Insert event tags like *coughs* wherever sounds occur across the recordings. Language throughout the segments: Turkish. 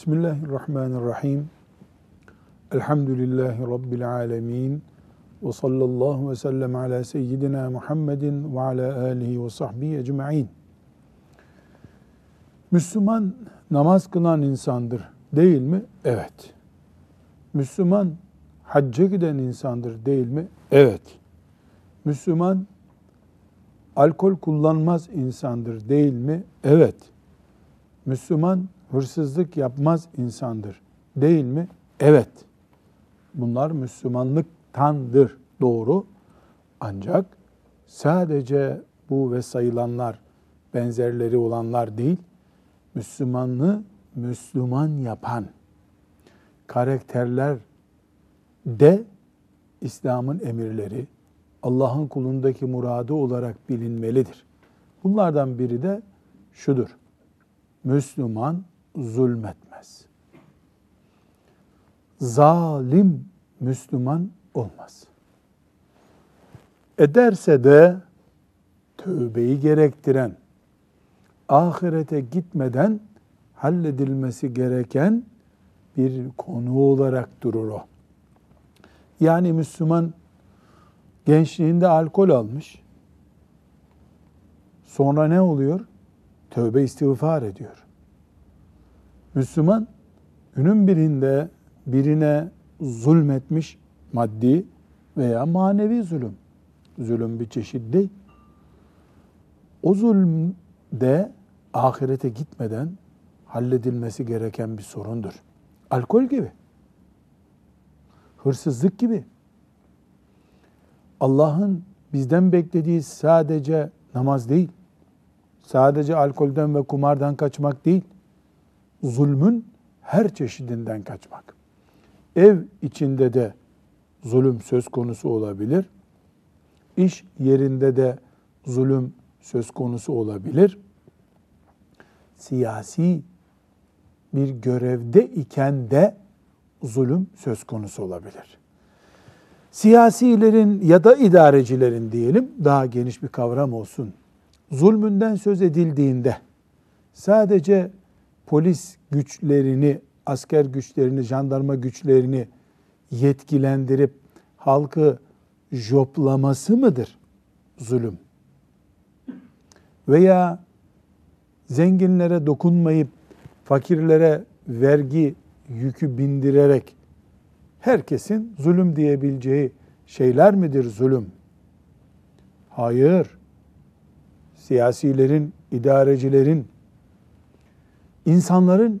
Bismillahirrahmanirrahim. Elhamdülillahi Rabbil alemin. Ve sallallahu ve sellem ala seyyidina Muhammedin ve ala alihi ve sahbihi ecma'in. Müslüman namaz kılan insandır değil mi? Evet. Müslüman hacca giden insandır değil mi? Evet. Müslüman alkol kullanmaz insandır değil mi? Evet. Müslüman hırsızlık yapmaz insandır. Değil mi? Evet. Bunlar Müslümanlıktandır. Doğru. Ancak sadece bu ve sayılanlar benzerleri olanlar değil, Müslümanlığı Müslüman yapan karakterler de İslam'ın emirleri, Allah'ın kulundaki muradı olarak bilinmelidir. Bunlardan biri de şudur. Müslüman zulmetmez. Zalim Müslüman olmaz. Ederse de tövbeyi gerektiren, ahirete gitmeden halledilmesi gereken bir konu olarak durur o. Yani Müslüman gençliğinde alkol almış. Sonra ne oluyor? Tövbe istiğfar ediyor. Müslüman günün birinde birine zulmetmiş maddi veya manevi zulüm. Zulüm bir çeşit değil. O zulüm de ahirete gitmeden halledilmesi gereken bir sorundur. Alkol gibi. Hırsızlık gibi. Allah'ın bizden beklediği sadece namaz değil. Sadece alkolden ve kumardan kaçmak değil zulmün her çeşidinden kaçmak. Ev içinde de zulüm söz konusu olabilir. İş yerinde de zulüm söz konusu olabilir. Siyasi bir görevde iken de zulüm söz konusu olabilir. Siyasilerin ya da idarecilerin diyelim daha geniş bir kavram olsun. Zulmünden söz edildiğinde sadece polis güçlerini, asker güçlerini, jandarma güçlerini yetkilendirip halkı joplaması mıdır zulüm? Veya zenginlere dokunmayıp fakirlere vergi yükü bindirerek herkesin zulüm diyebileceği şeyler midir zulüm? Hayır. Siyasilerin, idarecilerin insanların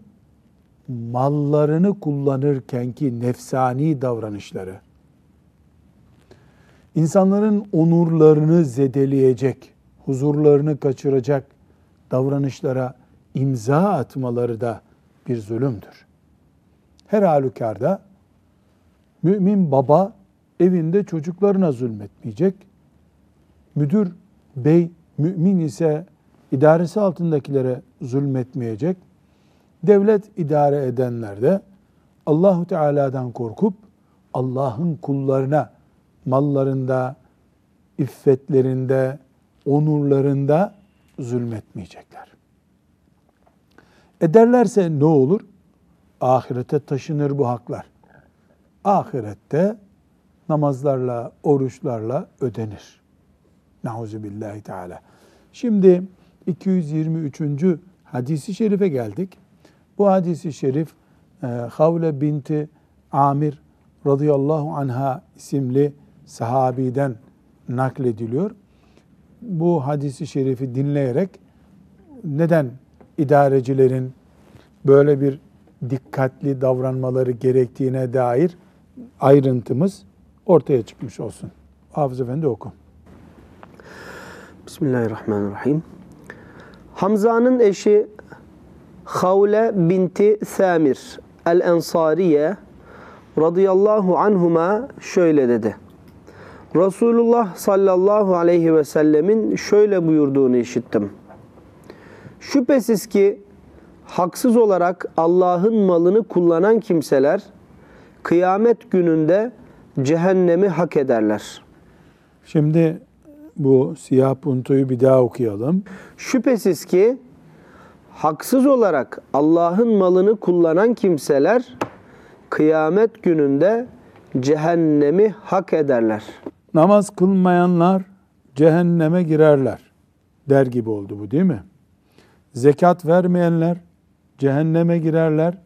mallarını kullanırken ki nefsani davranışları, insanların onurlarını zedeleyecek, huzurlarını kaçıracak davranışlara imza atmaları da bir zulümdür. Her halükarda mümin baba evinde çocuklarına zulmetmeyecek. Müdür bey mümin ise idaresi altındakilere zulmetmeyecek devlet idare edenler de Allahu Teala'dan korkup Allah'ın kullarına mallarında, iffetlerinde, onurlarında zulmetmeyecekler. Ederlerse ne olur? Ahirete taşınır bu haklar. Ahirette namazlarla, oruçlarla ödenir. Nauzu billahi teala. Şimdi 223. hadisi şerife geldik. Bu hadisi şerif e, Havle binti Amir radıyallahu anha isimli sahabiden naklediliyor. Bu hadisi şerifi dinleyerek neden idarecilerin böyle bir dikkatli davranmaları gerektiğine dair ayrıntımız ortaya çıkmış olsun. Hafız Efendi oku. Bismillahirrahmanirrahim. Hamza'nın eşi Havle binti Samir el-Ensariye radıyallahu anhuma şöyle dedi. Resulullah sallallahu aleyhi ve sellemin şöyle buyurduğunu işittim. Şüphesiz ki haksız olarak Allah'ın malını kullanan kimseler kıyamet gününde cehennemi hak ederler. Şimdi bu siyah puntoyu bir daha okuyalım. Şüphesiz ki haksız olarak Allah'ın malını kullanan kimseler kıyamet gününde cehennemi hak ederler. Namaz kılmayanlar cehenneme girerler der gibi oldu bu değil mi? Zekat vermeyenler cehenneme girerler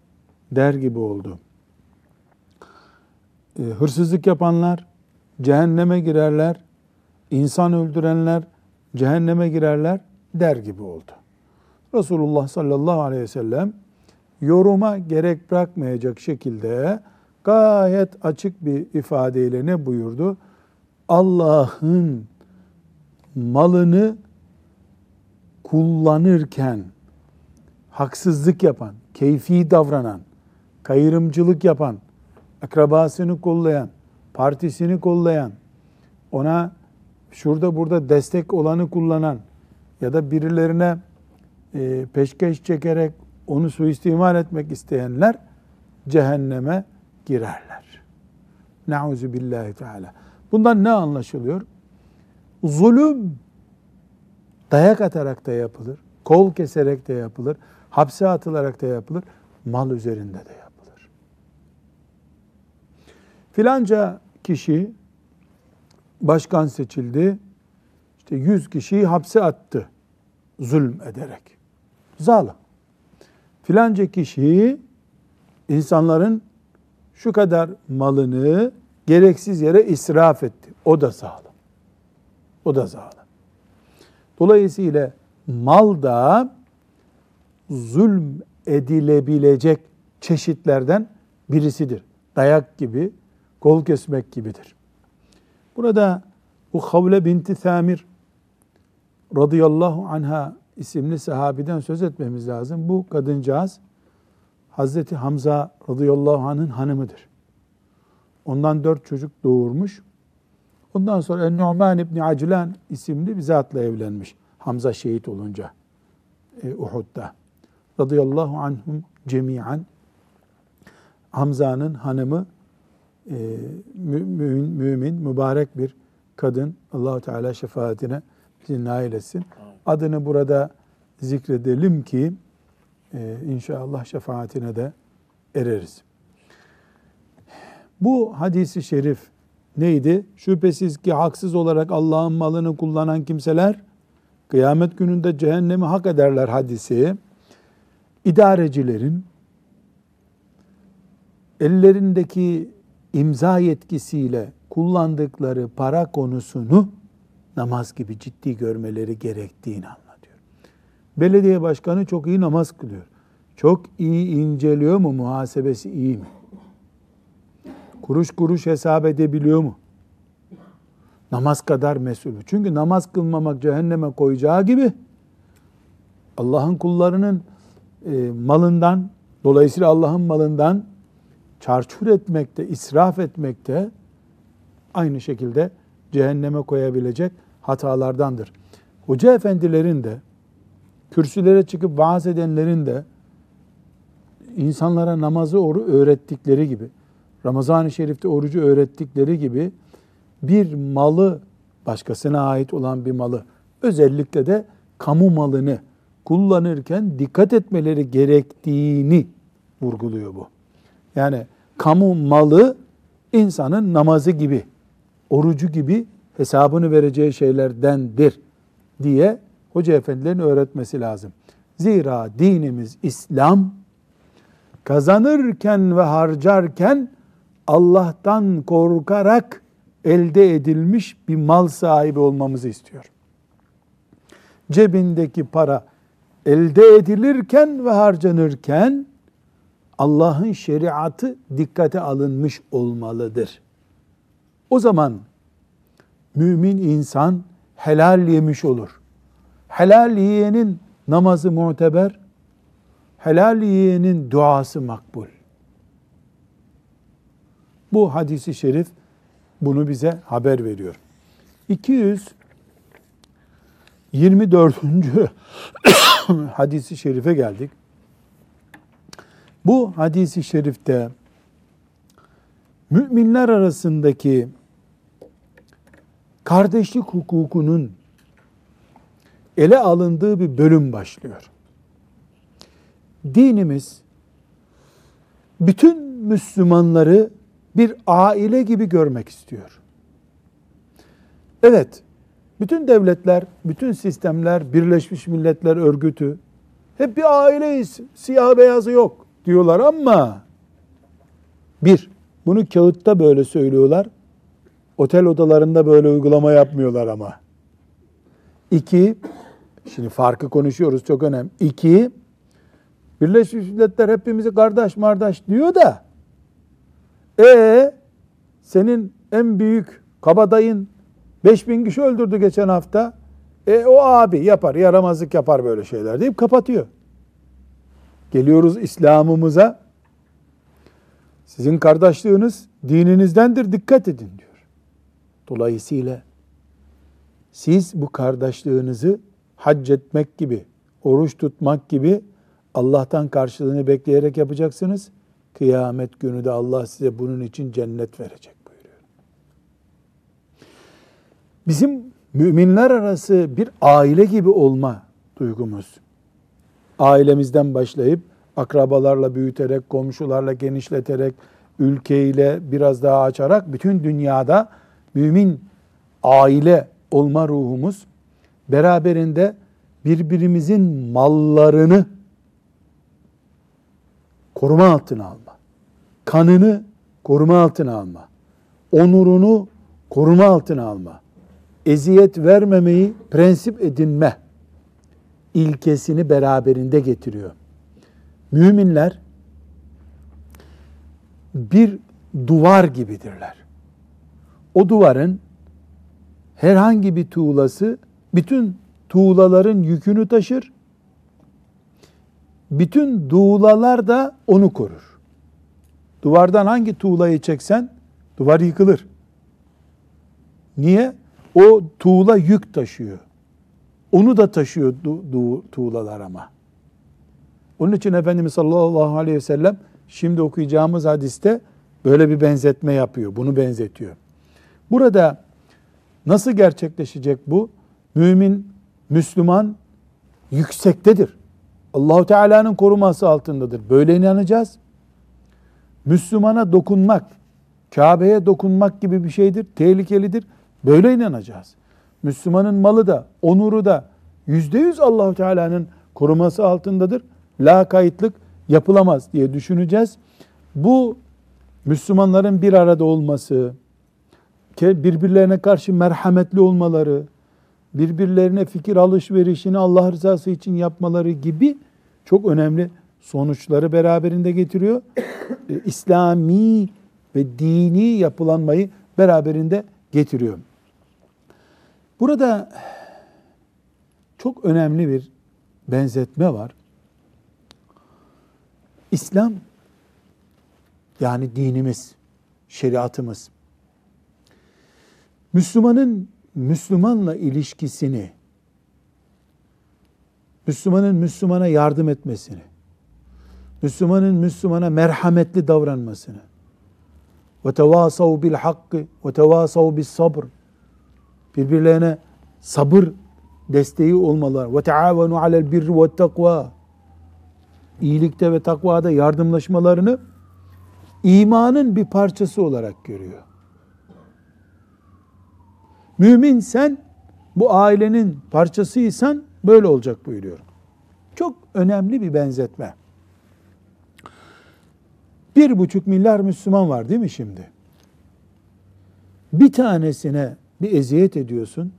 der gibi oldu. E, hırsızlık yapanlar cehenneme girerler, insan öldürenler cehenneme girerler der gibi oldu. Resulullah sallallahu aleyhi ve sellem yoruma gerek bırakmayacak şekilde gayet açık bir ifadeyle ne buyurdu? Allah'ın malını kullanırken haksızlık yapan, keyfi davranan, kayırımcılık yapan, akrabasını kollayan, partisini kollayan, ona şurada burada destek olanı kullanan ya da birilerine e, peşkeş çekerek onu suistimal etmek isteyenler cehenneme girerler. Nauzu billahi teala. Bundan ne anlaşılıyor? Zulüm dayak atarak da yapılır, kol keserek de yapılır, hapse atılarak da yapılır, mal üzerinde de yapılır. Filanca kişi başkan seçildi, işte yüz kişiyi hapse attı zulm ederek. Zalim. Filanca kişi insanların şu kadar malını gereksiz yere israf etti. O da zalim. O da zalim. Dolayısıyla mal da zulm edilebilecek çeşitlerden birisidir. Dayak gibi, kol kesmek gibidir. Burada bu Havle binti Samir radıyallahu anha isimli sahabiden söz etmemiz lazım. Bu kadıncağız Hazreti Hamza radıyallahu anh'ın hanımıdır. Ondan dört çocuk doğurmuş. Ondan sonra En-Nu'man İbni Aclan isimli bir zatla evlenmiş. Hamza şehit olunca e, Uhud'da. Radıyallahu anhum cemiyen Hamza'nın hanımı e, mümin, mümin, mübarek bir kadın. Allahu Teala şefaatine nail etsin. Adını burada zikredelim ki e, inşallah şefaatine de ereriz. Bu hadisi şerif neydi? Şüphesiz ki haksız olarak Allah'ın malını kullanan kimseler kıyamet gününde cehennemi hak ederler hadisi. İdarecilerin ellerindeki imza yetkisiyle kullandıkları para konusunu namaz gibi ciddi görmeleri gerektiğini anlatıyor. Belediye başkanı çok iyi namaz kılıyor. Çok iyi inceliyor mu? Muhasebesi iyi mi? Kuruş kuruş hesap edebiliyor mu? Namaz kadar mesul. Çünkü namaz kılmamak cehenneme koyacağı gibi Allah'ın kullarının e, malından, dolayısıyla Allah'ın malından çarçur etmekte, israf etmekte aynı şekilde cehenneme koyabilecek hatalardandır. Hoca efendilerin de, kürsülere çıkıp vaaz edenlerin de insanlara namazı öğrettikleri gibi, Ramazan-ı Şerif'te orucu öğrettikleri gibi bir malı, başkasına ait olan bir malı, özellikle de kamu malını kullanırken dikkat etmeleri gerektiğini vurguluyor bu. Yani kamu malı insanın namazı gibi, orucu gibi hesabını vereceği şeylerdendir diye hoca efendilerin öğretmesi lazım. Zira dinimiz İslam kazanırken ve harcarken Allah'tan korkarak elde edilmiş bir mal sahibi olmamızı istiyor. Cebindeki para elde edilirken ve harcanırken Allah'ın şeriatı dikkate alınmış olmalıdır. O zaman mümin insan helal yemiş olur. Helal yiyenin namazı muteber, helal yiyenin duası makbul. Bu hadisi şerif bunu bize haber veriyor. 224. *coughs* hadisi şerife geldik. Bu hadisi şerifte müminler arasındaki kardeşlik hukukunun ele alındığı bir bölüm başlıyor. dinimiz bütün Müslümanları bir aile gibi görmek istiyor. Evet, bütün devletler, bütün sistemler, Birleşmiş Milletler Örgütü hep bir aileyiz, siyah beyazı yok diyorlar ama bir, bunu kağıtta böyle söylüyorlar. Otel odalarında böyle uygulama yapmıyorlar ama. İki, şimdi farkı konuşuyoruz çok önemli. İki, Birleşmiş Milletler hepimizi kardeş mardaş diyor da e senin en büyük kabadayın 5000 kişi öldürdü geçen hafta. E o abi yapar, yaramazlık yapar böyle şeyler deyip kapatıyor. Geliyoruz İslam'ımıza. Sizin kardeşliğiniz dininizdendir, dikkat edin diyor. Dolayısıyla siz bu kardeşliğinizi hac etmek gibi, oruç tutmak gibi Allah'tan karşılığını bekleyerek yapacaksınız. Kıyamet günü de Allah size bunun için cennet verecek buyuruyor. Bizim müminler arası bir aile gibi olma duygumuz. Ailemizden başlayıp akrabalarla büyüterek, komşularla genişleterek, ülkeyle biraz daha açarak bütün dünyada mümin aile olma ruhumuz beraberinde birbirimizin mallarını koruma altına alma. Kanını koruma altına alma. Onurunu koruma altına alma. Eziyet vermemeyi prensip edinme ilkesini beraberinde getiriyor. Müminler bir duvar gibidirler. O duvarın herhangi bir tuğlası bütün tuğlaların yükünü taşır. Bütün tuğlalar da onu korur. Duvardan hangi tuğlayı çeksen duvar yıkılır. Niye? O tuğla yük taşıyor. Onu da taşıyor tuğlalar ama. Onun için Efendimiz sallallahu aleyhi ve sellem şimdi okuyacağımız hadiste böyle bir benzetme yapıyor. Bunu benzetiyor. Burada nasıl gerçekleşecek bu? Mümin, Müslüman yüksektedir. Allahu Teala'nın koruması altındadır. Böyle inanacağız. Müslümana dokunmak, Kabe'ye dokunmak gibi bir şeydir, tehlikelidir. Böyle inanacağız. Müslümanın malı da, onuru da yüzde yüz Allahu Teala'nın koruması altındadır. La kayıtlık yapılamaz diye düşüneceğiz. Bu Müslümanların bir arada olması, birbirlerine karşı merhametli olmaları, birbirlerine fikir alışverişini Allah rızası için yapmaları gibi çok önemli sonuçları beraberinde getiriyor. *coughs* E, İslami ve dini yapılanmayı beraberinde getiriyor. Burada çok önemli bir benzetme var. İslam yani dinimiz, şeriatımız Müslümanın Müslümanla ilişkisini Müslümanın Müslümana yardım etmesini, Müslümanın Müslümana merhametli davranmasını, ve tevasav bil hakkı ve tevasav bis sabr birbirlerine sabır desteği olmalar ve taavenu alel birri ve takva iyilikte ve takvada yardımlaşmalarını imanın bir parçası olarak görüyor. Mümin sen bu ailenin parçasıysan böyle olacak buyuruyor. Çok önemli bir benzetme. Bir buçuk milyar Müslüman var değil mi şimdi? Bir tanesine bir eziyet ediyorsun.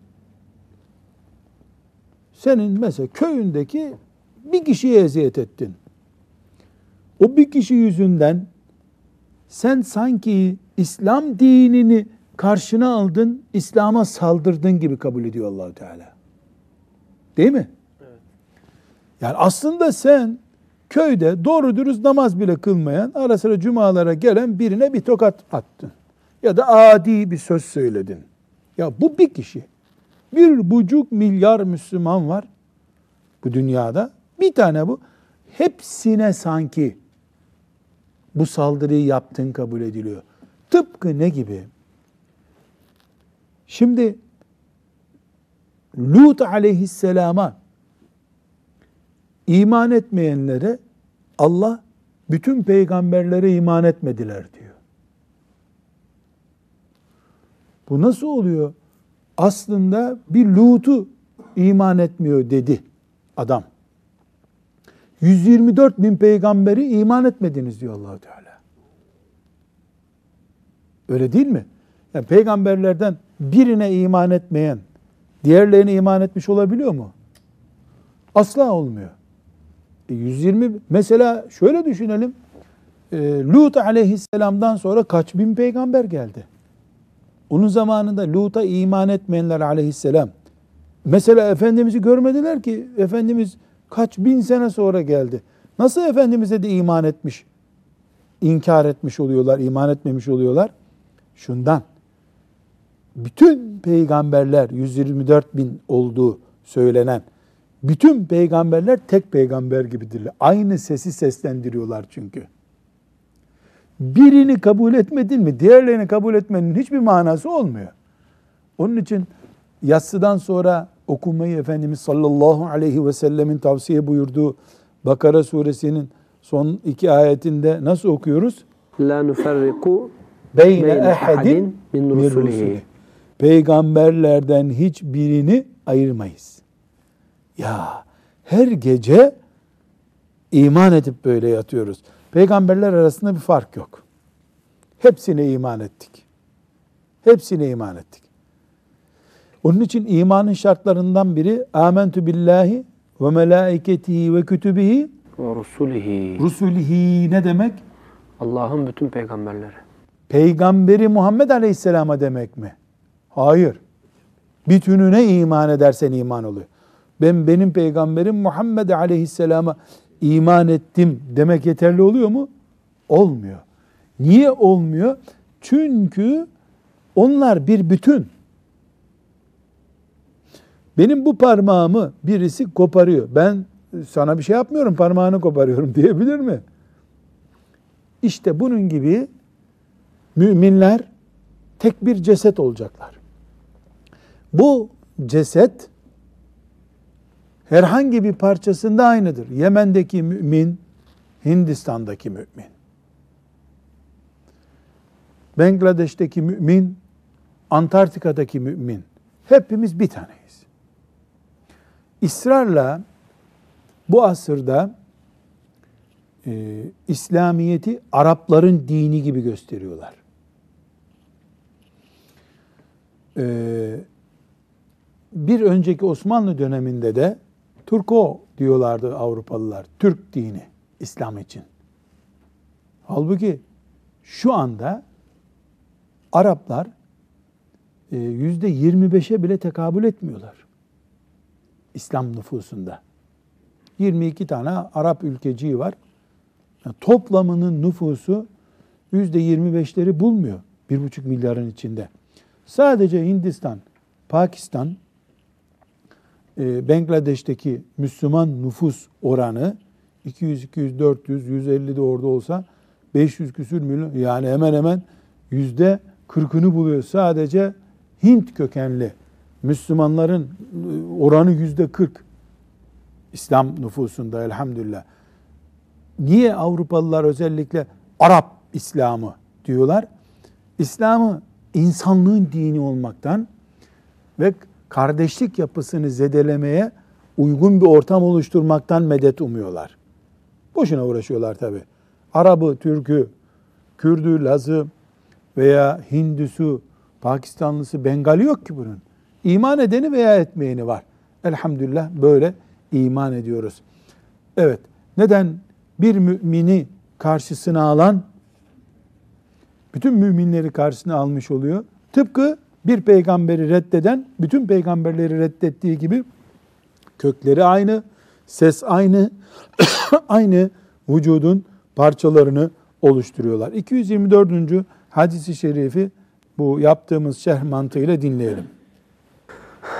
Senin mesela köyündeki bir kişiye eziyet ettin. O bir kişi yüzünden sen sanki İslam dinini karşına aldın, İslam'a saldırdın gibi kabul ediyor Allahu Teala. Değil mi? Evet. Yani aslında sen köyde doğru dürüst namaz bile kılmayan, ara sıra cumalara gelen birine bir tokat attın. Ya da adi bir söz söyledin. Ya bu bir kişi. Bir buçuk milyar Müslüman var bu dünyada. Bir tane bu. Hepsine sanki bu saldırıyı yaptın kabul ediliyor. Tıpkı ne gibi? Şimdi Lut aleyhisselama iman etmeyenlere Allah bütün peygamberlere iman etmediler diyor. Bu nasıl oluyor? Aslında bir Lut'u iman etmiyor dedi adam. 124 bin peygamberi iman etmediniz diyor allah Teala. Öyle değil mi? Yani peygamberlerden birine iman etmeyen diğerlerine iman etmiş olabiliyor mu? Asla olmuyor. E 120 mesela şöyle düşünelim. E, Lut aleyhisselamdan sonra kaç bin peygamber geldi? Onun zamanında Lut'a iman etmeyenler aleyhisselam mesela Efendimiz'i görmediler ki Efendimiz kaç bin sene sonra geldi. Nasıl Efendimiz'e de iman etmiş, inkar etmiş oluyorlar, iman etmemiş oluyorlar? Şundan, bütün peygamberler 124 bin olduğu söylenen bütün peygamberler tek peygamber gibidirler. Aynı sesi seslendiriyorlar çünkü. Birini kabul etmedin mi diğerlerini kabul etmenin hiçbir manası olmuyor. Onun için yatsıdan sonra okumayı Efendimiz sallallahu aleyhi ve sellemin tavsiye buyurduğu Bakara suresinin son iki ayetinde nasıl okuyoruz? La nuferriku beyne ehadin min rusulihi. Peygamberlerden hiçbirini ayırmayız. Ya her gece iman edip böyle yatıyoruz. Peygamberler arasında bir fark yok. Hepsine iman ettik. Hepsine iman ettik. Onun için imanın şartlarından biri amentu billahi ve melaiketihi ve kütübihi ve rusulihi. Rusulihi ne demek? Allah'ın bütün peygamberleri. Peygamberi Muhammed Aleyhisselam'a demek mi? Hayır. Bütününe iman edersen iman oluyor. Ben benim peygamberim Muhammed Aleyhisselam'a iman ettim demek yeterli oluyor mu? Olmuyor. Niye olmuyor? Çünkü onlar bir bütün. Benim bu parmağımı birisi koparıyor. Ben sana bir şey yapmıyorum parmağını koparıyorum *laughs* diyebilir mi? İşte bunun gibi müminler tek bir ceset olacaklar. Bu ceset herhangi bir parçasında aynıdır. Yemen'deki mümin, Hindistan'daki mümin. Bangladeş'teki mümin, Antarktika'daki mümin. Hepimiz bir taneyiz. İsrarla bu asırda e, İslamiyet'i Arapların dini gibi gösteriyorlar. E, bir önceki Osmanlı döneminde de Turko diyorlardı Avrupalılar. Türk dini İslam için. Halbuki şu anda Araplar e, yüzde 25'e bile tekabül etmiyorlar. İslam nüfusunda. 22 tane Arap ülkeciği var. Yani toplamının nüfusu yüzde 25'leri bulmuyor. Bir buçuk milyarın içinde. Sadece Hindistan, Pakistan, e, Bangladeş'teki Müslüman nüfus oranı 200, 200, 400, 150 de orada olsa 500 küsür milyon yani hemen hemen yüzde 40'ını buluyor. Sadece Hint kökenli Müslümanların e, oranı yüzde 40. İslam nüfusunda elhamdülillah. Niye Avrupalılar özellikle Arap İslamı diyorlar? İslam'ı insanlığın dini olmaktan ve kardeşlik yapısını zedelemeye uygun bir ortam oluşturmaktan medet umuyorlar. Boşuna uğraşıyorlar tabi. Arabı, Türk'ü, Kürdü, Laz'ı veya Hindüsü, Pakistanlısı, Bengali yok ki bunun. İman edeni veya etmeyeni var. Elhamdülillah böyle iman ediyoruz. Evet, neden bir mümini karşısına alan bütün müminleri karşısına almış oluyor? Tıpkı bir peygamberi reddeden bütün peygamberleri reddettiği gibi kökleri aynı, ses aynı, *coughs* aynı vücudun parçalarını oluşturuyorlar. 224. hadisi şerifi bu yaptığımız şerh mantığıyla dinleyelim.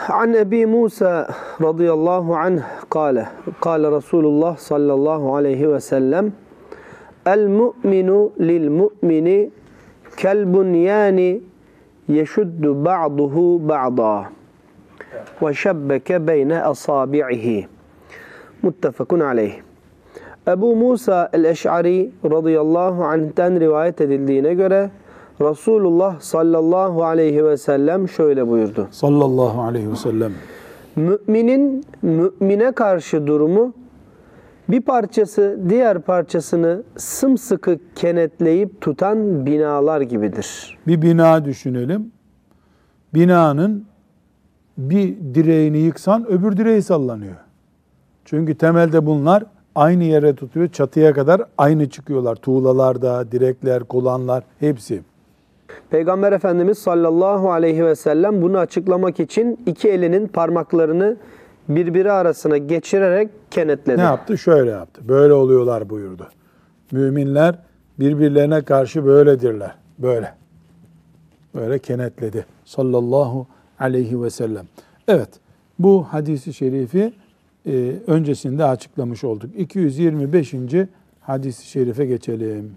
An Ebi Musa radıyallahu anh kâle, kâle Resulullah sallallahu aleyhi ve sellem, El mu'minu lil mu'mini kel bunyani yeşuddu ba'duhu ba'da ve şebbeke beyne asabi'ihi. Muttefakun aleyh. Ebu Musa el-Eş'ari radıyallahu anh'ten rivayet edildiğine göre Resulullah sallallahu aleyhi ve sellem şöyle buyurdu. Sallallahu aleyhi ve sellem. Müminin mümine karşı durumu bir parçası diğer parçasını sımsıkı kenetleyip tutan binalar gibidir. Bir bina düşünelim. Binanın bir direğini yıksan öbür direği sallanıyor. Çünkü temelde bunlar aynı yere tutuyor. Çatıya kadar aynı çıkıyorlar. Tuğlalarda, direkler, kolanlar hepsi. Peygamber Efendimiz sallallahu aleyhi ve sellem bunu açıklamak için iki elinin parmaklarını birbiri arasına geçirerek kenetledi. Ne yaptı? Şöyle yaptı. Böyle oluyorlar buyurdu. Müminler birbirlerine karşı böyledirler. Böyle. Böyle kenetledi. Sallallahu aleyhi ve sellem. Evet. Bu hadisi şerifi e, öncesinde açıklamış olduk. 225. hadisi şerife geçelim.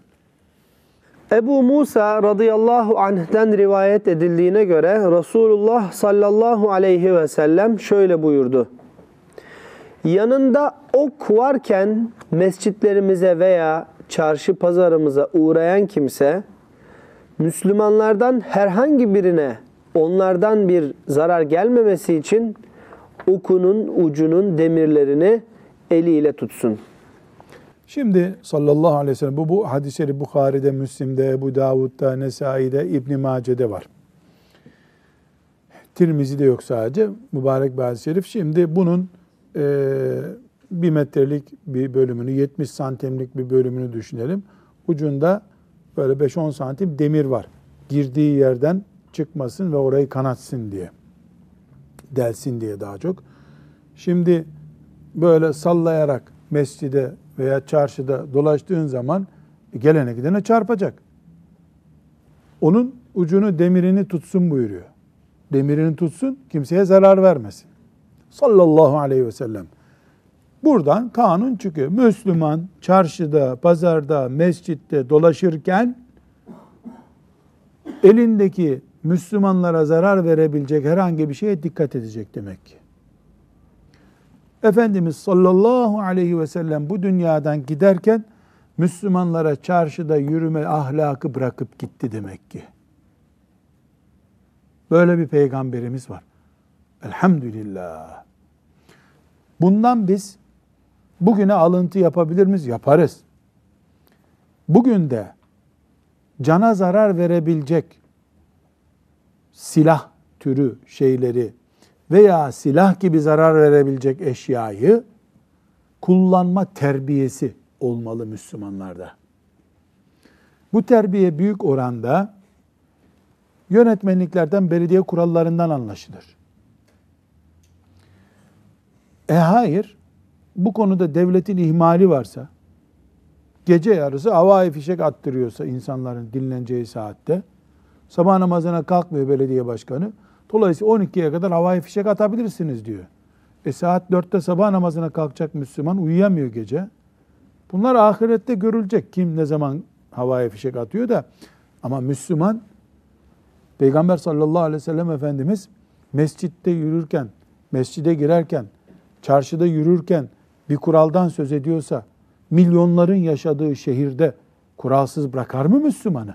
Ebu Musa radıyallahu anh'ten rivayet edildiğine göre Resulullah sallallahu aleyhi ve sellem şöyle buyurdu. Yanında ok varken mescitlerimize veya çarşı pazarımıza uğrayan kimse Müslümanlardan herhangi birine onlardan bir zarar gelmemesi için okunun ucunun demirlerini eliyle tutsun. Şimdi sallallahu aleyhi ve sellem bu, bu hadisleri Bukhari'de, Müslim'de, Ebu Davud'da, Nesai'de, İbn Mace'de var. Tirmizi'de yok sadece mübarek bir hadis-i şerif. Şimdi bunun e, bir metrelik bir bölümünü, 70 santimlik bir bölümünü düşünelim. Ucunda böyle 5-10 santim demir var. Girdiği yerden çıkmasın ve orayı kanatsın diye. Delsin diye daha çok. Şimdi böyle sallayarak mescide veya çarşıda dolaştığın zaman gelene gidene çarpacak. Onun ucunu demirini tutsun buyuruyor. Demirini tutsun, kimseye zarar vermesin. Sallallahu aleyhi ve sellem. Buradan kanun çıkıyor. Müslüman çarşıda, pazarda, mescitte dolaşırken elindeki Müslümanlara zarar verebilecek herhangi bir şeye dikkat edecek demek ki. Efendimiz sallallahu aleyhi ve sellem bu dünyadan giderken Müslümanlara çarşıda yürüme ahlakı bırakıp gitti demek ki. Böyle bir peygamberimiz var. Elhamdülillah. Bundan biz bugüne alıntı yapabilir miyiz? Yaparız. Bugün de cana zarar verebilecek silah türü şeyleri veya silah gibi zarar verebilecek eşyayı kullanma terbiyesi olmalı Müslümanlarda. Bu terbiye büyük oranda yönetmenliklerden, belediye kurallarından anlaşılır. E hayır, bu konuda devletin ihmali varsa, gece yarısı havai fişek attırıyorsa insanların dinleneceği saatte, sabah namazına kalkmıyor belediye başkanı, dolayısıyla 12'ye kadar havai fişek atabilirsiniz diyor. E saat 4'te sabah namazına kalkacak Müslüman uyuyamıyor gece. Bunlar ahirette görülecek. Kim ne zaman havai fişek atıyor da. Ama Müslüman, Peygamber sallallahu aleyhi ve sellem Efendimiz mescitte yürürken, mescide girerken, çarşıda yürürken bir kuraldan söz ediyorsa, milyonların yaşadığı şehirde kuralsız bırakar mı Müslümanı?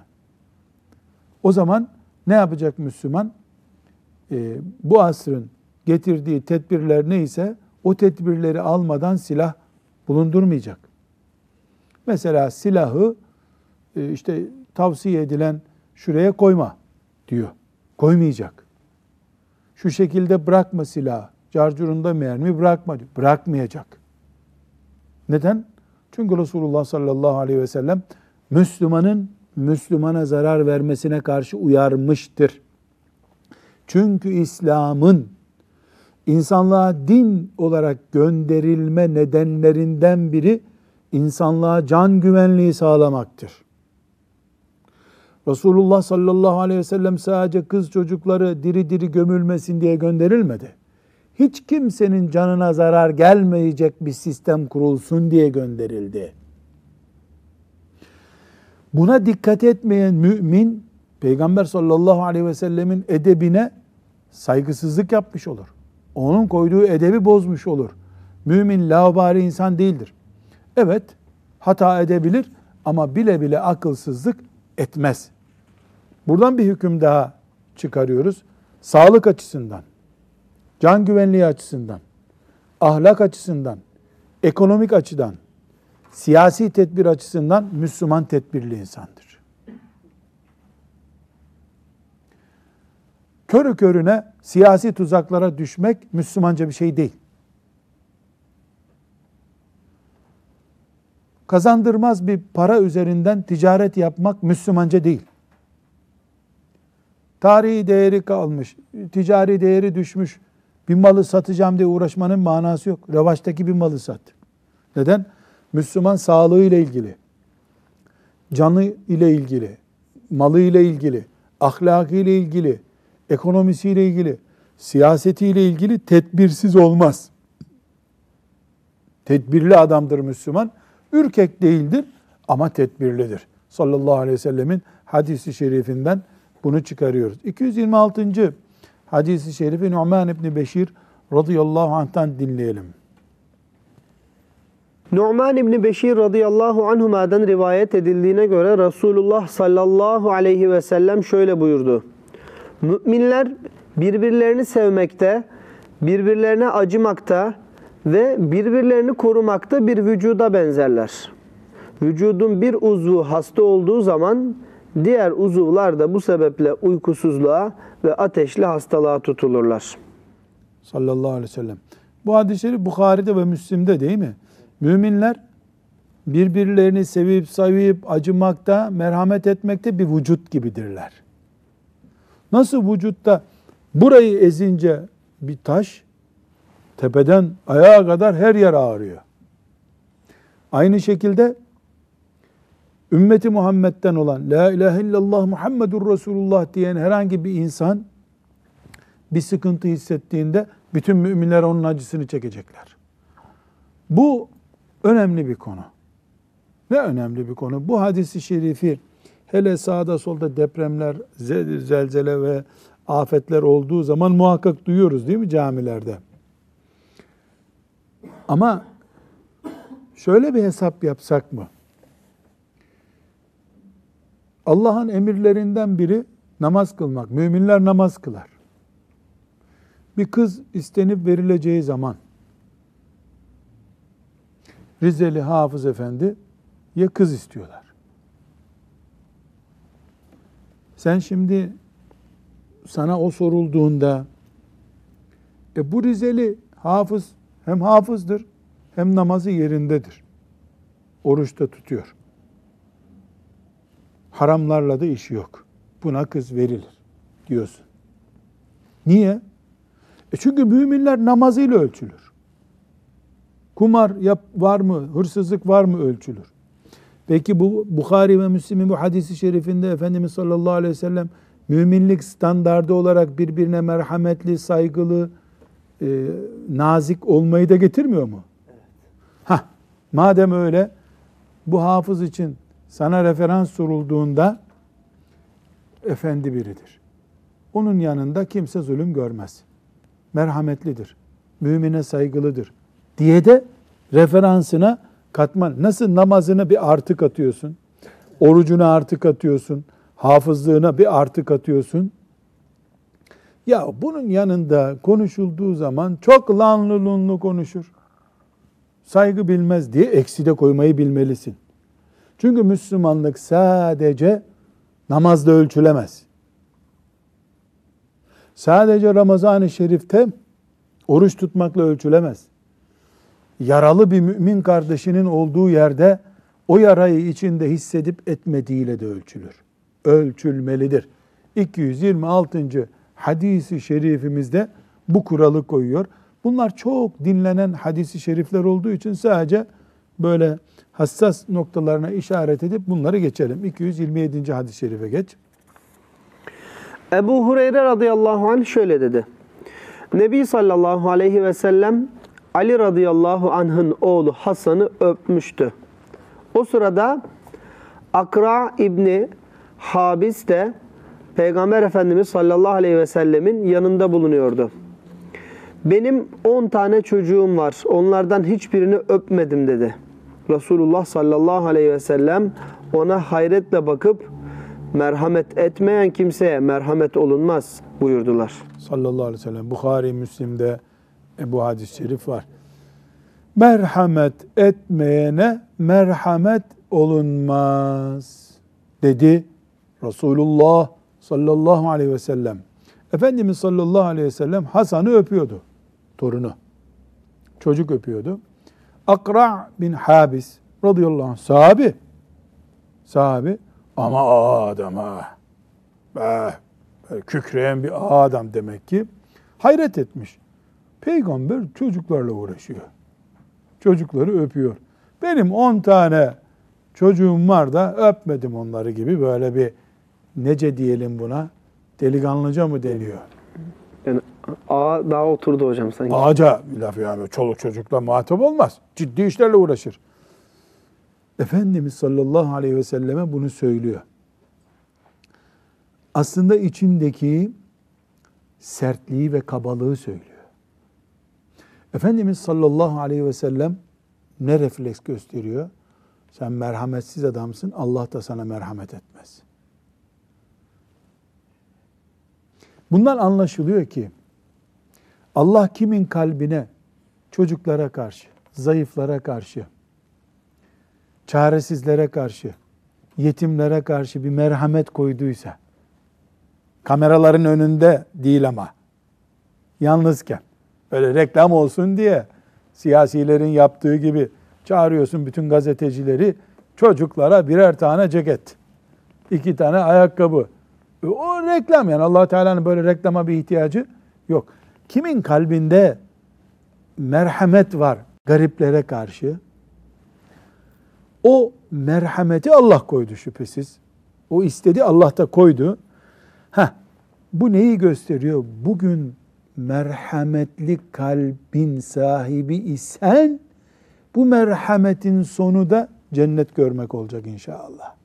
O zaman ne yapacak Müslüman? Ee, bu asrın getirdiği tedbirler neyse o tedbirleri almadan silah bulundurmayacak. Mesela silahı e, işte tavsiye edilen şuraya koyma diyor. Koymayacak. Şu şekilde bırakma silahı. Carcurunda mermi bırakma diyor. Bırakmayacak. Neden? Çünkü Resulullah sallallahu aleyhi ve sellem Müslümanın Müslümana zarar vermesine karşı uyarmıştır. Çünkü İslam'ın insanlığa din olarak gönderilme nedenlerinden biri insanlığa can güvenliği sağlamaktır. Resulullah sallallahu aleyhi ve sellem sadece kız çocukları diri diri gömülmesin diye gönderilmedi. Hiç kimsenin canına zarar gelmeyecek bir sistem kurulsun diye gönderildi. Buna dikkat etmeyen mümin Peygamber sallallahu aleyhi ve sellemin edebine saygısızlık yapmış olur. Onun koyduğu edebi bozmuş olur. Mümin laubali insan değildir. Evet, hata edebilir ama bile bile akılsızlık etmez. Buradan bir hüküm daha çıkarıyoruz. Sağlık açısından, can güvenliği açısından, ahlak açısından, ekonomik açıdan, siyasi tedbir açısından Müslüman tedbirli insandır. Körü körüne siyasi tuzaklara düşmek Müslümanca bir şey değil. Kazandırmaz bir para üzerinden ticaret yapmak Müslümanca değil. Tarihi değeri kalmış, ticari değeri düşmüş bir malı satacağım diye uğraşmanın manası yok. Revaçtaki bir malı sat. Neden? Müslüman sağlığı ile ilgili, canı ile ilgili, malı ile ilgili, ahlakı ile ilgili, ekonomisi ile ilgili, siyaseti ile ilgili tedbirsiz olmaz. Tedbirli adamdır Müslüman. Ürkek değildir ama tedbirlidir. Sallallahu aleyhi ve sellemin hadisi şerifinden bunu çıkarıyoruz. 226. hadisi şerifi Numan İbni Beşir radıyallahu anh'tan dinleyelim. Nu'man İbni Beşir radıyallahu anhuma'dan rivayet edildiğine göre Resulullah sallallahu aleyhi ve sellem şöyle buyurdu. Müminler birbirlerini sevmekte, birbirlerine acımakta ve birbirlerini korumakta bir vücuda benzerler. Vücudun bir uzvu hasta olduğu zaman diğer uzuvlar da bu sebeple uykusuzluğa ve ateşli hastalığa tutulurlar. Sallallahu aleyhi ve sellem. Bu hadisleri Bukhari'de ve Müslim'de değil mi? Müminler birbirlerini sevip sayıp acımakta, merhamet etmekte bir vücut gibidirler. Nasıl vücutta burayı ezince bir taş tepeden ayağa kadar her yer ağrıyor. Aynı şekilde ümmeti Muhammed'den olan La ilahe illallah Muhammedur Resulullah diyen herhangi bir insan bir sıkıntı hissettiğinde bütün müminler onun acısını çekecekler. Bu önemli bir konu. Ne önemli bir konu? Bu hadisi şerifi hele sağda solda depremler, zelzele ve afetler olduğu zaman muhakkak duyuyoruz değil mi camilerde? Ama şöyle bir hesap yapsak mı? Allah'ın emirlerinden biri namaz kılmak. Müminler namaz kılar. Bir kız istenip verileceği zaman Rizeli Hafız Efendi ya kız istiyorlar. Sen şimdi sana o sorulduğunda e bu Rizeli hafız hem hafızdır hem namazı yerindedir. Oruçta tutuyor. Haramlarla da işi yok. Buna kız verilir diyorsun. Niye? E çünkü müminler namazıyla ölçülür. Kumar yap, var mı, hırsızlık var mı ölçülür. Peki bu Bukhari ve Müslim'in bu hadisi şerifinde Efendimiz sallallahu aleyhi ve sellem müminlik standardı olarak birbirine merhametli, saygılı, e, nazik olmayı da getirmiyor mu? Evet. Hah, madem öyle bu hafız için sana referans sorulduğunda efendi biridir. Onun yanında kimse zulüm görmez. Merhametlidir. Mümine saygılıdır. Diye de referansına katman. Nasıl namazını bir artık atıyorsun? Orucuna artık atıyorsun. Hafızlığına bir artık atıyorsun. Ya bunun yanında konuşulduğu zaman çok lanlı lunlu konuşur. Saygı bilmez diye eksi de koymayı bilmelisin. Çünkü Müslümanlık sadece namazla ölçülemez. Sadece Ramazan-ı Şerif'te oruç tutmakla ölçülemez. Yaralı bir mümin kardeşinin olduğu yerde o yarayı içinde hissedip etmediğiyle de ölçülür. Ölçülmelidir. 226 hadisi şerifimizde bu kuralı koyuyor. Bunlar çok dinlenen hadisi şerifler olduğu için sadece böyle hassas noktalarına işaret edip bunları geçelim. 227. hadis-i şerife geç. Ebu Hureyre radıyallahu anh şöyle dedi. Nebi sallallahu aleyhi ve sellem Ali radıyallahu anh'ın oğlu Hasan'ı öpmüştü. O sırada Akra İbni Habis de Peygamber Efendimiz sallallahu aleyhi ve sellemin yanında bulunuyordu. Benim 10 tane çocuğum var. Onlardan hiçbirini öpmedim dedi. Resulullah sallallahu aleyhi ve sellem ona hayretle bakıp merhamet etmeyen kimseye merhamet olunmaz buyurdular. sallallahu aleyhi ve sellem. Bukhari, Müslim'de bu hadis-i şerif var. Merhamet etmeyene merhamet olunmaz dedi Resulullah sallallahu aleyhi ve sellem. Efendimiz sallallahu aleyhi ve sellem Hasan'ı öpüyordu. Torunu. Çocuk öpüyordu. Akra bin Habis radıyallahu anh sahabi. Sahabi ama adam ha. Be, kükreyen bir adam demek ki. Hayret etmiş. Peygamber çocuklarla uğraşıyor. Çocukları öpüyor. Benim 10 tane çocuğum var da öpmedim onları gibi böyle bir nece diyelim buna delikanlıca mı deniyor? Yani A daha oturdu hocam sanki. Ağaca bir laf yani çoluk çocukla muhatap olmaz. Ciddi işlerle uğraşır. Efendimiz sallallahu aleyhi ve selleme bunu söylüyor. Aslında içindeki sertliği ve kabalığı söylüyor. Efendimiz sallallahu aleyhi ve sellem ne refleks gösteriyor? Sen merhametsiz adamsın, Allah da sana merhamet etmez. Bundan anlaşılıyor ki Allah kimin kalbine çocuklara karşı, zayıflara karşı, çaresizlere karşı, yetimlere karşı bir merhamet koyduysa, kameraların önünde değil ama, yalnızken, öyle reklam olsun diye siyasilerin yaptığı gibi çağırıyorsun bütün gazetecileri, çocuklara birer tane ceket, iki tane ayakkabı. E, O reklam yani allah Teala'nın böyle reklama bir ihtiyacı yok. Kimin kalbinde merhamet var gariplere karşı, o merhameti Allah koydu şüphesiz. O istedi Allah da koydu. Ha, bu neyi gösteriyor? Bugün merhametli kalbin sahibi isen bu merhametin sonu da cennet görmek olacak inşallah.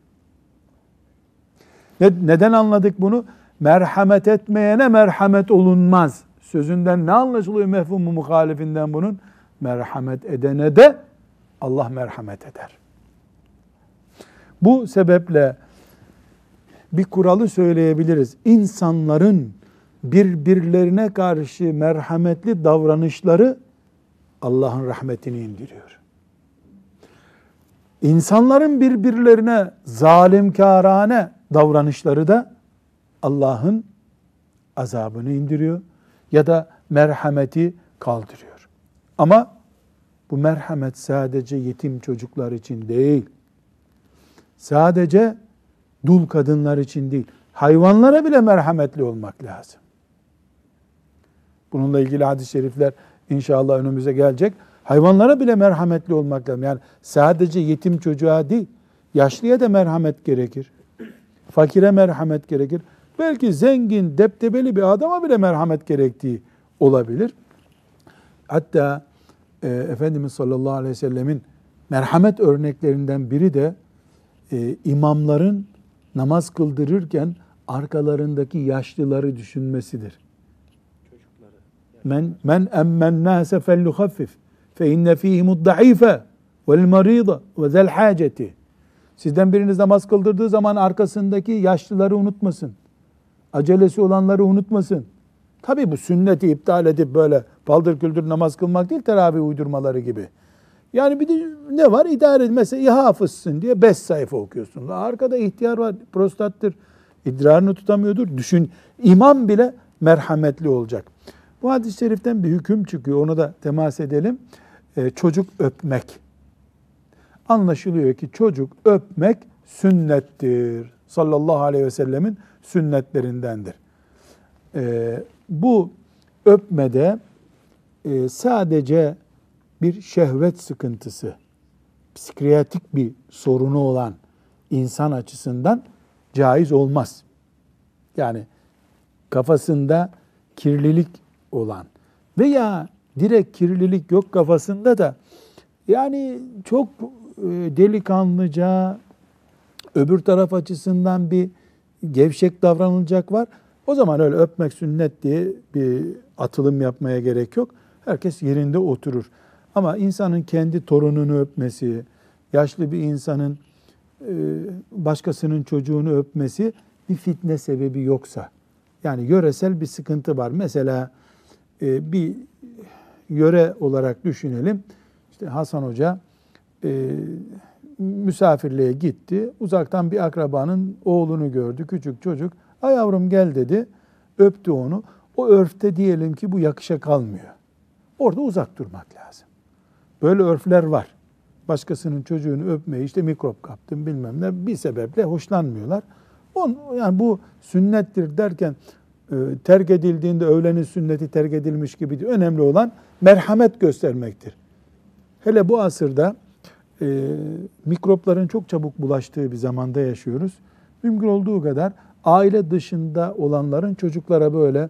Ne- Neden anladık bunu? Merhamet etmeyene merhamet olunmaz. Sözünden ne anlaşılıyor mefhumu muhalifinden bunun? Merhamet edene de Allah merhamet eder. Bu sebeple bir kuralı söyleyebiliriz. İnsanların birbirlerine karşı merhametli davranışları Allah'ın rahmetini indiriyor. İnsanların birbirlerine zalimkârane davranışları da Allah'ın azabını indiriyor ya da merhameti kaldırıyor. Ama bu merhamet sadece yetim çocuklar için değil. Sadece dul kadınlar için değil. Hayvanlara bile merhametli olmak lazım. Bununla ilgili hadis-i şerifler inşallah önümüze gelecek. Hayvanlara bile merhametli olmak lazım. Yani sadece yetim çocuğa değil, yaşlıya da merhamet gerekir. Fakire merhamet gerekir. Belki zengin, deptebeli bir adama bile merhamet gerektiği olabilir. Hatta e, Efendimiz sallallahu aleyhi ve sellemin merhamet örneklerinden biri de e, imamların namaz kıldırırken arkalarındaki yaşlıları düşünmesidir. Men men emmen nase felluhaffif fe inne fihimud daife vel marida ve zel haceti. Sizden biriniz namaz kıldırdığı zaman arkasındaki yaşlıları unutmasın. Acelesi olanları unutmasın. Tabi bu sünneti iptal edip böyle paldır küldür namaz kılmak değil teravih uydurmaları gibi. Yani bir de ne var? İdare et. Mesela hafızsın diye beş sayfa okuyorsun. Arkada ihtiyar var, prostattır. İdrarını tutamıyordur. Düşün, imam bile merhametli olacak. Bu hadis-i şeriften bir hüküm çıkıyor. Onu da temas edelim. Ee, çocuk öpmek. Anlaşılıyor ki çocuk öpmek sünnettir. Sallallahu aleyhi ve sellemin sünnetlerindendir. Ee, bu öpmede e, sadece bir şehvet sıkıntısı, psikiyatrik bir sorunu olan insan açısından caiz olmaz. Yani kafasında kirlilik olan veya direkt kirlilik yok kafasında da yani çok e, delikanlıca öbür taraf açısından bir gevşek davranılacak var. O zaman öyle öpmek sünnet diye bir atılım yapmaya gerek yok. Herkes yerinde oturur. Ama insanın kendi torununu öpmesi yaşlı bir insanın e, başkasının çocuğunu öpmesi bir fitne sebebi yoksa, yani yöresel bir sıkıntı var. Mesela e, bir yöre olarak düşünelim. İşte Hasan Hoca e, misafirliğe gitti. Uzaktan bir akrabanın oğlunu gördü, küçük çocuk. Ay yavrum gel dedi, öptü onu. O örfte diyelim ki bu yakışa kalmıyor. Orada uzak durmak lazım. Böyle örfler var. Başkasının çocuğunu öpmeyi işte mikrop kaptım bilmem ne bir sebeple hoşlanmıyorlar. On, yani bu sünnettir derken e, terk edildiğinde öğlenin sünneti terk edilmiş gibi. Önemli olan merhamet göstermektir. Hele bu asırda e, mikropların çok çabuk bulaştığı bir zamanda yaşıyoruz. Mümkün olduğu kadar aile dışında olanların çocuklara böyle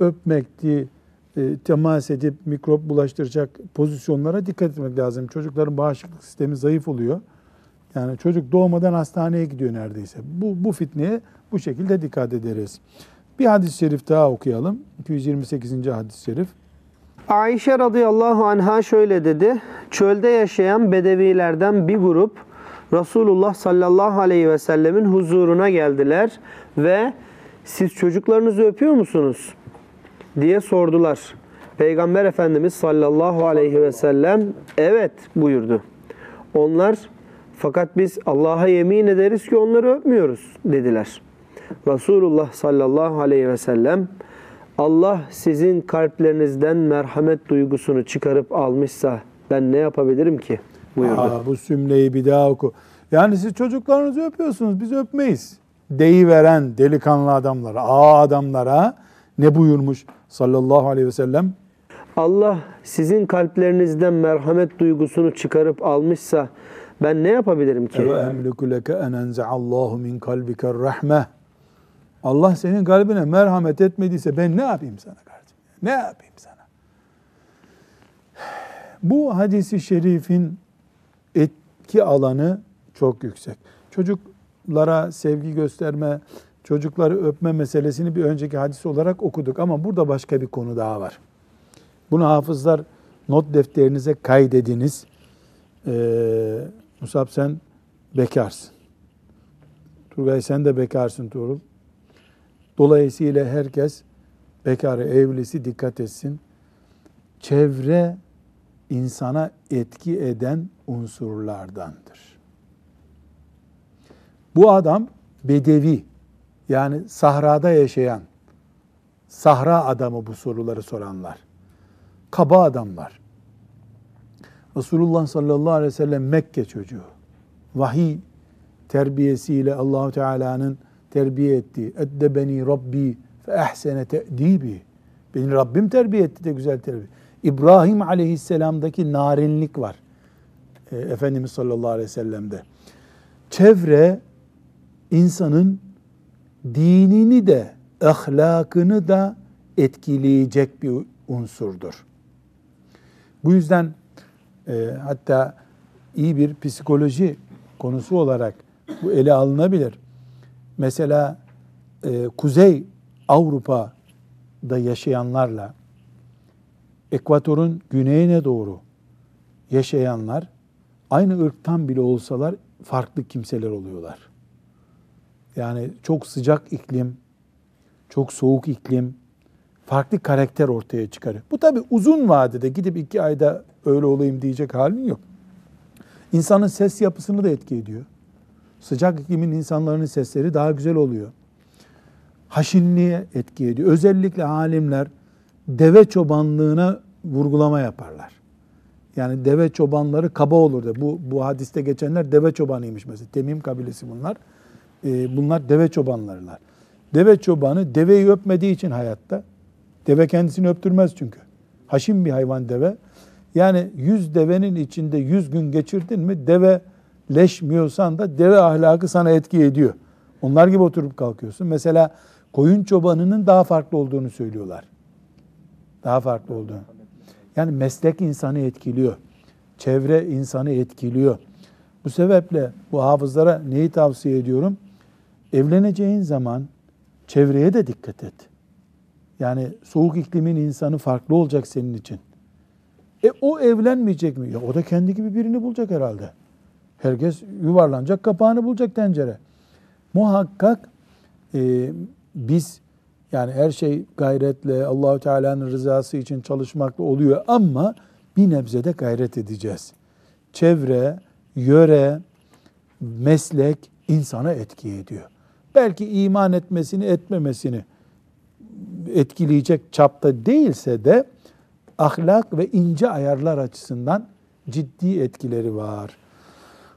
öpmekti, e, temas edip mikrop bulaştıracak pozisyonlara dikkat etmek lazım. Çocukların bağışıklık sistemi zayıf oluyor. Yani çocuk doğmadan hastaneye gidiyor neredeyse. Bu, bu fitneye bu şekilde dikkat ederiz. Bir hadis-i şerif daha okuyalım. 228. hadis-i şerif. Ayşe radıyallahu anha şöyle dedi. Çölde yaşayan bedevilerden bir grup Resulullah sallallahu aleyhi ve sellemin huzuruna geldiler ve siz çocuklarınızı öpüyor musunuz? diye sordular. Peygamber Efendimiz sallallahu aleyhi ve sellem evet buyurdu. Onlar fakat biz Allah'a yemin ederiz ki onları öpmüyoruz dediler. Resulullah sallallahu aleyhi ve sellem Allah sizin kalplerinizden merhamet duygusunu çıkarıp almışsa ben ne yapabilirim ki? buyurdu. Aa, bu cümleyi bir daha oku. Yani siz çocuklarınızı öpüyorsunuz, biz öpmeyiz. Deyi delikanlı adamlara, aa adamlara ne buyurmuş sallallahu aleyhi ve sellem? Allah sizin kalplerinizden merhamet duygusunu çıkarıp almışsa ben ne yapabilirim ki? Ve emliku leke en enze'allahu min kalbike rahmeh. Allah senin kalbine merhamet etmediyse ben ne yapayım sana kardeşim? Ne yapayım sana? Bu hadisi şerifin etki alanı çok yüksek. Çocuklara sevgi gösterme, çocukları öpme meselesini bir önceki hadis olarak okuduk ama burada başka bir konu daha var. Bunu hafızlar not defterinize kaydediniz. Ee, Musab sen bekarsın. Turgay sen de bekarsın Tuğrul. Dolayısıyla herkes bekarı, evlisi dikkat etsin. Çevre insana etki eden unsurlardandır. Bu adam bedevi yani sahrada yaşayan sahra adamı bu soruları soranlar. Kaba adamlar. Resulullah sallallahu aleyhi ve sellem Mekke çocuğu. Vahiy terbiyesiyle Allahu Teala'nın terbiye etti. Eddebeni Rabbi fe ehsene te'dibi. Beni Rabbim terbiye etti de güzel terbiye. İbrahim aleyhisselamdaki narinlik var. E, Efendimiz sallallahu aleyhi ve sellem'de. Çevre insanın dinini de ahlakını da etkileyecek bir unsurdur. Bu yüzden e, hatta iyi bir psikoloji konusu olarak bu ele alınabilir. Mesela e, Kuzey Avrupa'da yaşayanlarla ekvatorun güneyine doğru yaşayanlar aynı ırktan bile olsalar farklı kimseler oluyorlar. Yani çok sıcak iklim, çok soğuk iklim, farklı karakter ortaya çıkarıyor. Bu tabi uzun vadede gidip iki ayda öyle olayım diyecek halin yok. İnsanın ses yapısını da etki ediyor. Sıcak iklimin insanların sesleri daha güzel oluyor. Haşinliğe etki ediyor. Özellikle alimler deve çobanlığına vurgulama yaparlar. Yani deve çobanları kaba olur da bu, bu hadiste geçenler deve çobanıymış mesela. Temim kabilesi bunlar. Ee, bunlar deve çobanlarılar. Deve çobanı deveyi öpmediği için hayatta. Deve kendisini öptürmez çünkü. Haşim bir hayvan deve. Yani yüz devenin içinde yüz gün geçirdin mi deve leşmiyorsan da deve ahlakı sana etki ediyor. Onlar gibi oturup kalkıyorsun. Mesela koyun çobanının daha farklı olduğunu söylüyorlar. Daha farklı olduğunu. Yani meslek insanı etkiliyor. Çevre insanı etkiliyor. Bu sebeple bu hafızlara neyi tavsiye ediyorum? Evleneceğin zaman çevreye de dikkat et. Yani soğuk iklimin insanı farklı olacak senin için. E o evlenmeyecek mi? Ya o da kendi gibi birini bulacak herhalde. Herkes yuvarlanacak, kapağını bulacak tencere. Muhakkak e, biz yani her şey gayretle Allahu Teala'nın rızası için çalışmakla oluyor ama bir nebze de gayret edeceğiz. Çevre, yöre, meslek insana etki ediyor. Belki iman etmesini, etmemesini etkileyecek çapta değilse de ahlak ve ince ayarlar açısından ciddi etkileri var.